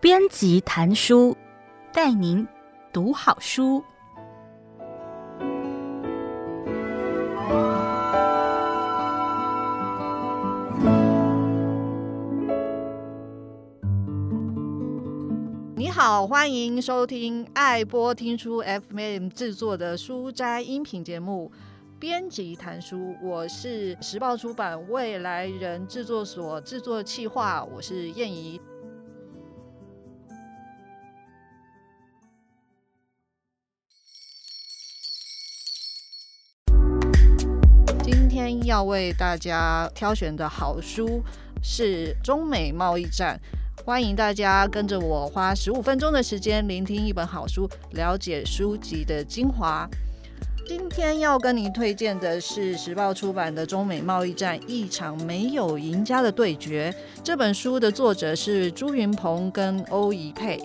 编辑谈书，带您读好书。你好，欢迎收听爱播听书 FM 制作的书斋音频节目《编辑谈书》，我是时报出版未来人制作所制作企划，我是燕怡。今天要为大家挑选的好书是中美贸易战，欢迎大家跟着我花十五分钟的时间聆听一本好书，了解书籍的精华。今天要跟你推荐的是时报出版的《中美贸易战：一场没有赢家的对决》。这本书的作者是朱云鹏跟欧宜佩。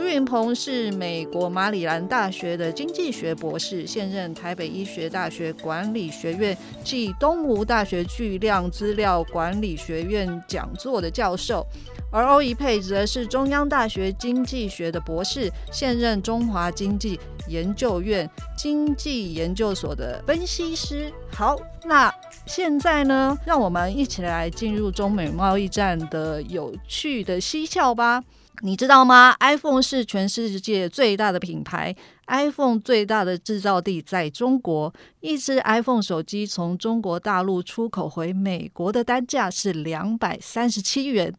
朱云鹏是美国马里兰大学的经济学博士，现任台北医学大学管理学院暨东吴大学巨量资料管理学院讲座的教授，而欧宜佩则是中央大学经济学的博士，现任中华经济研究院经济研究所的分析师。好，那现在呢，让我们一起来进入中美贸易战的有趣的蹊跷吧。你知道吗？iPhone 是全世界最大的品牌，iPhone 最大的制造地在中国。一只 iPhone 手机从中国大陆出口回美国的单价是两百三十七元，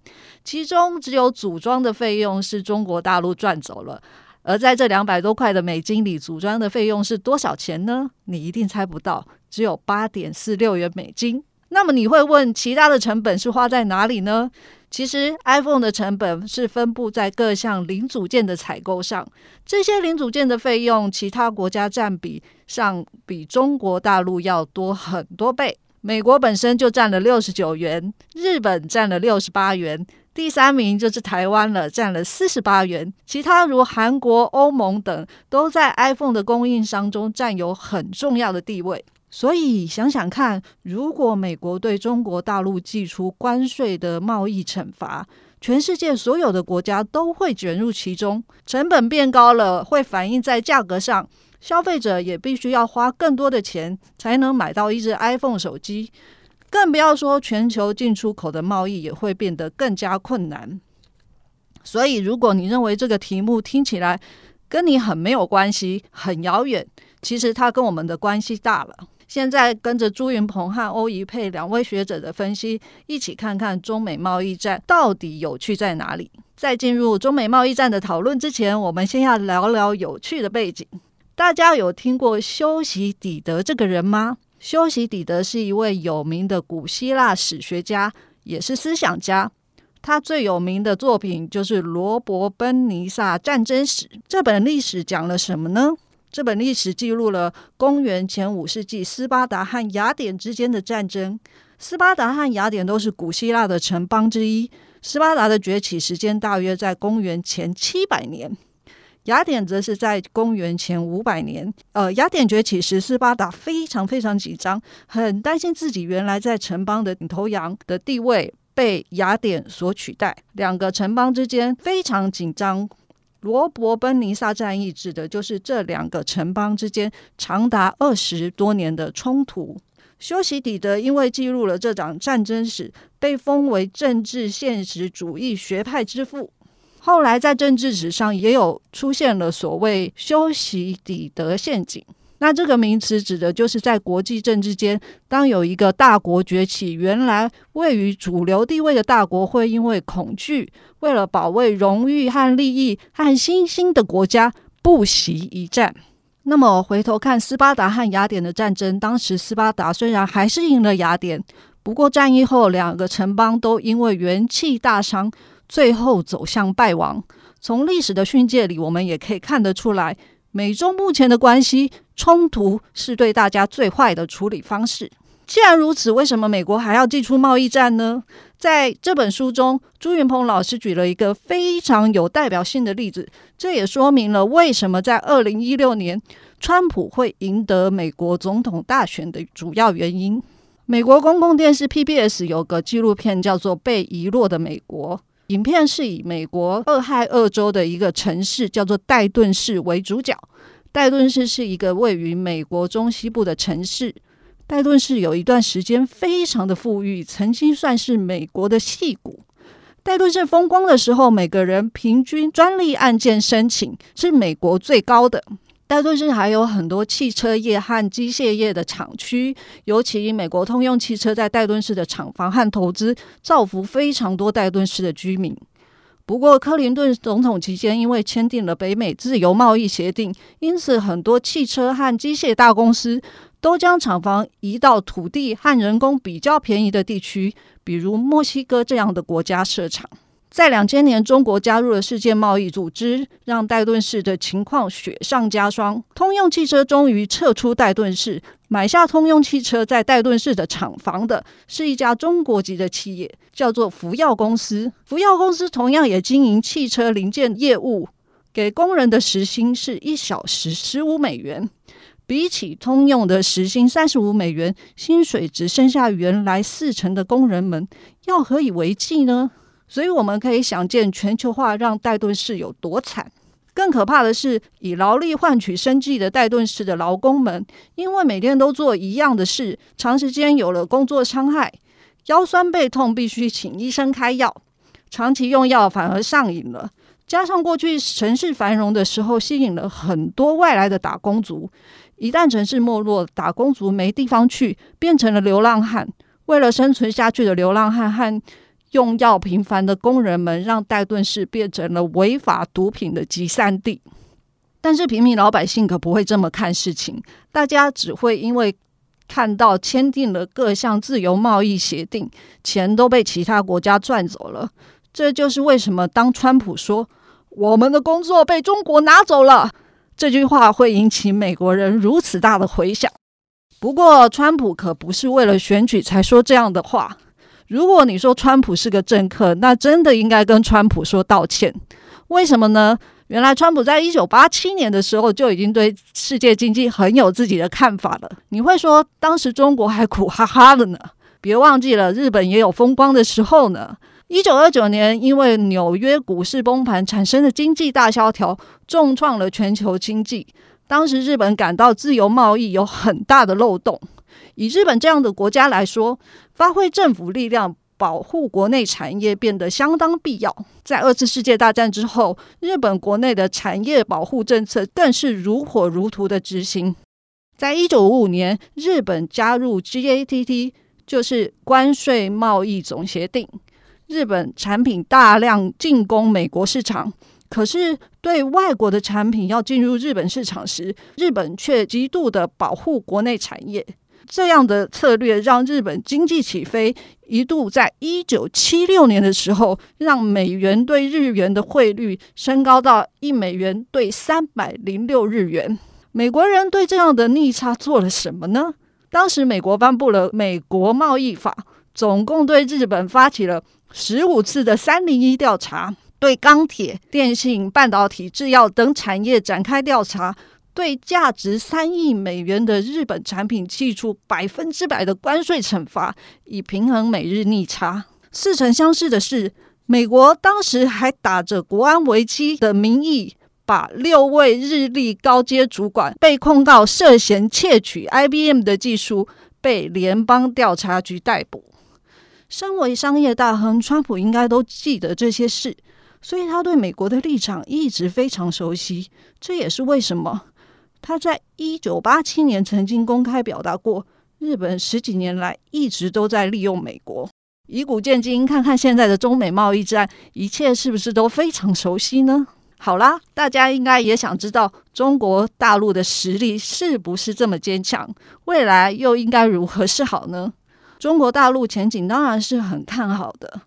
其中只有组装的费用是中国大陆赚走了。而在这两百多块的美金里，组装的费用是多少钱呢？你一定猜不到，只有八点四六元美金。那么你会问，其他的成本是花在哪里呢？其实，iPhone 的成本是分布在各项零组件的采购上。这些零组件的费用，其他国家占比上比中国大陆要多很多倍。美国本身就占了六十九元，日本占了六十八元，第三名就是台湾了，占了四十八元。其他如韩国、欧盟等，都在 iPhone 的供应商中占有很重要的地位。所以想想看，如果美国对中国大陆祭出关税的贸易惩罚，全世界所有的国家都会卷入其中，成本变高了，会反映在价格上，消费者也必须要花更多的钱才能买到一只 iPhone 手机，更不要说全球进出口的贸易也会变得更加困难。所以，如果你认为这个题目听起来跟你很没有关系，很遥远，其实它跟我们的关系大了。现在跟着朱云鹏和欧宜佩两位学者的分析，一起看看中美贸易战到底有趣在哪里。在进入中美贸易战的讨论之前，我们先要聊聊有趣的背景。大家有听过修昔底德这个人吗？修昔底德是一位有名的古希腊史学家，也是思想家。他最有名的作品就是《罗伯奔尼撒战争史》。这本历史讲了什么呢？这本历史记录了公元前五世纪斯巴达和雅典之间的战争。斯巴达和雅典都是古希腊的城邦之一。斯巴达的崛起时间大约在公元前七百年，雅典则是在公元前五百年。呃，雅典崛起时，斯巴达非常非常紧张，很担心自己原来在城邦的领头羊的地位被雅典所取代。两个城邦之间非常紧张。罗伯奔尼撒战役指的就是这两个城邦之间长达二十多年的冲突。修昔底德因为记录了这场战争史，被封为政治现实主义学派之父。后来在政治史上也有出现了所谓修昔底德陷阱。那这个名词指的就是在国际政治间，当有一个大国崛起，原来位于主流地位的大国会因为恐惧，为了保卫荣誉和利益，和新兴的国家不惜一战。那么回头看斯巴达和雅典的战争，当时斯巴达虽然还是赢了雅典，不过战役后两个城邦都因为元气大伤，最后走向败亡。从历史的训诫里，我们也可以看得出来。美中目前的关系冲突是对大家最坏的处理方式。既然如此，为什么美国还要祭出贸易战呢？在这本书中，朱云鹏老师举了一个非常有代表性的例子，这也说明了为什么在二零一六年川普会赢得美国总统大选的主要原因。美国公共电视 PBS 有个纪录片叫做《被遗落的美国》，影片是以美国俄亥俄州的一个城市叫做戴顿市为主角。戴顿市是一个位于美国中西部的城市。戴顿市有一段时间非常的富裕，曾经算是美国的戏骨。戴顿市风光的时候，每个人平均专利案件申请是美国最高的。戴顿市还有很多汽车业和机械业的厂区，尤其美国通用汽车在戴顿市的厂房和投资，造福非常多戴顿市的居民。不过，克林顿总统期间因为签订了北美自由贸易协定，因此很多汽车和机械大公司都将厂房移到土地和人工比较便宜的地区，比如墨西哥这样的国家设厂。在两千年，中国加入了世界贸易组织，让戴顿市的情况雪上加霜。通用汽车终于撤出戴顿市，买下通用汽车在戴顿市的厂房的是一家中国籍的企业，叫做福耀公司。福耀公司同样也经营汽车零件业务，给工人的时薪是一小时十五美元，比起通用的时薪三十五美元，薪水只剩下原来四成的工人们，要何以为继呢？所以我们可以想见，全球化让戴顿市有多惨。更可怕的是，以劳力换取生计的戴顿市的劳工们，因为每天都做一样的事，长时间有了工作伤害，腰酸背痛，必须请医生开药，长期用药反而上瘾了。加上过去城市繁荣的时候，吸引了很多外来的打工族，一旦城市没落，打工族没地方去，变成了流浪汉。为了生存下去的流浪汉和用药频繁的工人们，让戴顿市变成了违法毒品的集散地。但是平民老百姓可不会这么看事情，大家只会因为看到签订了各项自由贸易协定，钱都被其他国家赚走了。这就是为什么当川普说“我们的工作被中国拿走了”这句话会引起美国人如此大的回响。不过，川普可不是为了选举才说这样的话。如果你说川普是个政客，那真的应该跟川普说道歉。为什么呢？原来川普在一九八七年的时候就已经对世界经济很有自己的看法了。你会说当时中国还苦哈哈的呢？别忘记了，日本也有风光的时候呢。一九二九年，因为纽约股市崩盘产生的经济大萧条，重创了全球经济。当时日本感到自由贸易有很大的漏洞。以日本这样的国家来说，发挥政府力量保护国内产业变得相当必要。在二次世界大战之后，日本国内的产业保护政策更是如火如荼的执行。在一九五五年，日本加入 GATT，就是关税贸易总协定，日本产品大量进攻美国市场。可是，对外国的产品要进入日本市场时，日本却极度的保护国内产业。这样的策略让日本经济起飞，一度在一九七六年的时候，让美元对日元的汇率升高到一美元兑三百零六日元。美国人对这样的逆差做了什么呢？当时美国颁布了《美国贸易法》，总共对日本发起了十五次的三零一调查，对钢铁、电信、半导体、制药等产业展开调查。对价值三亿美元的日本产品祭出百分之百的关税惩罚，以平衡美日逆差。似曾相识的是，美国当时还打着国安危机的名义，把六位日立高阶主管被控告涉嫌窃取 IBM 的技术，被联邦调查局逮捕。身为商业大亨，川普应该都记得这些事，所以他对美国的立场一直非常熟悉。这也是为什么。他在一九八七年曾经公开表达过，日本十几年来一直都在利用美国。以古鉴今，看看现在的中美贸易战，一切是不是都非常熟悉呢？好啦，大家应该也想知道中国大陆的实力是不是这么坚强，未来又应该如何是好呢？中国大陆前景当然是很看好的。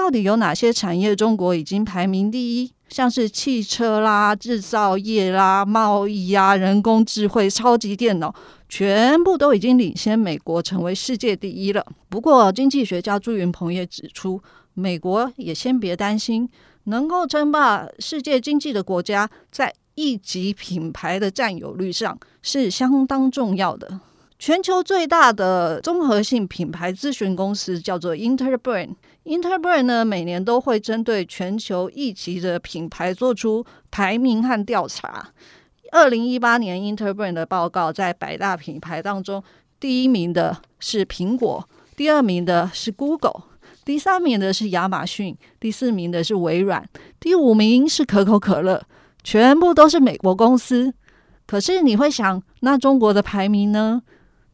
到底有哪些产业中国已经排名第一？像是汽车啦、制造业啦、贸易啊、人工智慧、超级电脑，全部都已经领先美国成为世界第一了。不过，经济学家朱云鹏也指出，美国也先别担心，能够称霸世界经济的国家，在一级品牌的占有率上是相当重要的。全球最大的综合性品牌咨询公司叫做 Interbrain，。Interbrand 呢，每年都会针对全球一级的品牌做出排名和调查。二零一八年 Interbrand 的报告在百大品牌当中，第一名的是苹果，第二名的是 Google，第三名的是亚马逊，第四名的是微软，第五名是可口可乐，全部都是美国公司。可是你会想，那中国的排名呢？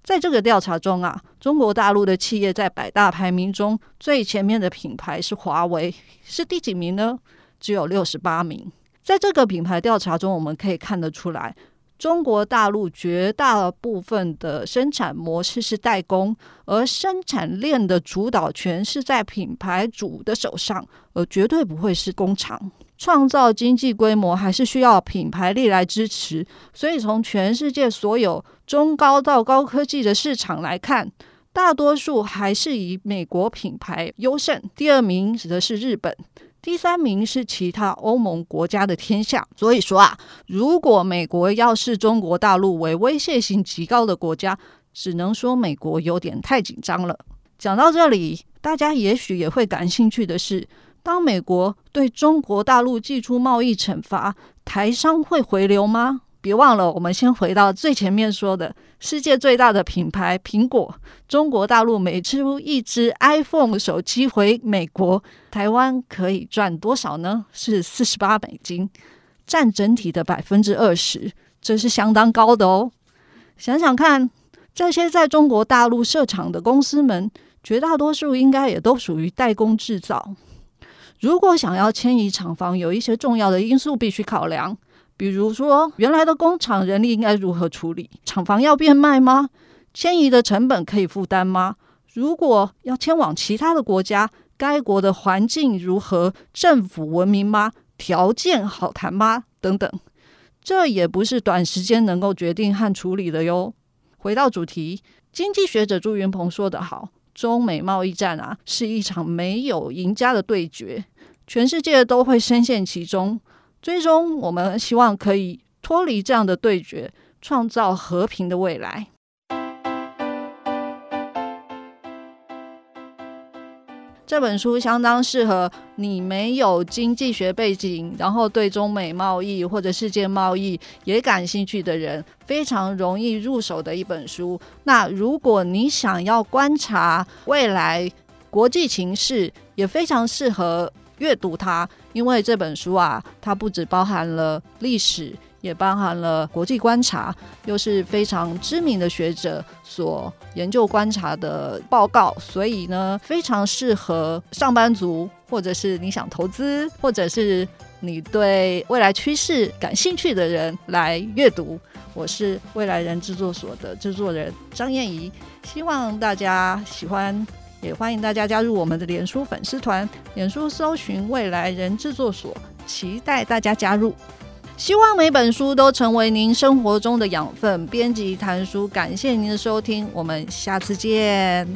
在这个调查中啊，中国大陆的企业在百大排名中最前面的品牌是华为，是第几名呢？只有六十八名。在这个品牌调查中，我们可以看得出来，中国大陆绝大部分的生产模式是代工，而生产链的主导权是在品牌主的手上，而绝对不会是工厂。创造经济规模还是需要品牌力来支持，所以从全世界所有中高到高科技的市场来看，大多数还是以美国品牌优胜。第二名指的是日本，第三名是其他欧盟国家的天下。所以说啊，如果美国要视中国大陆为威胁性极高的国家，只能说美国有点太紧张了。讲到这里，大家也许也会感兴趣的是。当美国对中国大陆祭出贸易惩罚，台商会回流吗？别忘了，我们先回到最前面说的，世界最大的品牌苹果，中国大陆每出一只 iPhone 手机回美国，台湾可以赚多少呢？是四十八美金，占整体的百分之二十，这是相当高的哦。想想看，这些在中国大陆设厂的公司们，绝大多数应该也都属于代工制造。如果想要迁移厂房，有一些重要的因素必须考量，比如说原来的工厂人力应该如何处理？厂房要变卖吗？迁移的成本可以负担吗？如果要迁往其他的国家，该国的环境如何？政府文明吗？条件好谈吗？等等，这也不是短时间能够决定和处理的哟。回到主题，经济学者朱云鹏说得好。中美贸易战啊，是一场没有赢家的对决，全世界都会深陷其中。最终，我们希望可以脱离这样的对决，创造和平的未来。这本书相当适合你没有经济学背景，然后对中美贸易或者世界贸易也感兴趣的人，非常容易入手的一本书。那如果你想要观察未来国际情势，也非常适合阅读它，因为这本书啊，它不只包含了历史。也包含了国际观察，又是非常知名的学者所研究观察的报告，所以呢，非常适合上班族，或者是你想投资，或者是你对未来趋势感兴趣的人来阅读。我是未来人制作所的制作人张燕怡，希望大家喜欢，也欢迎大家加入我们的脸书粉丝团，脸书搜寻未来人制作所，期待大家加入。希望每本书都成为您生活中的养分。编辑谈书，感谢您的收听，我们下次见。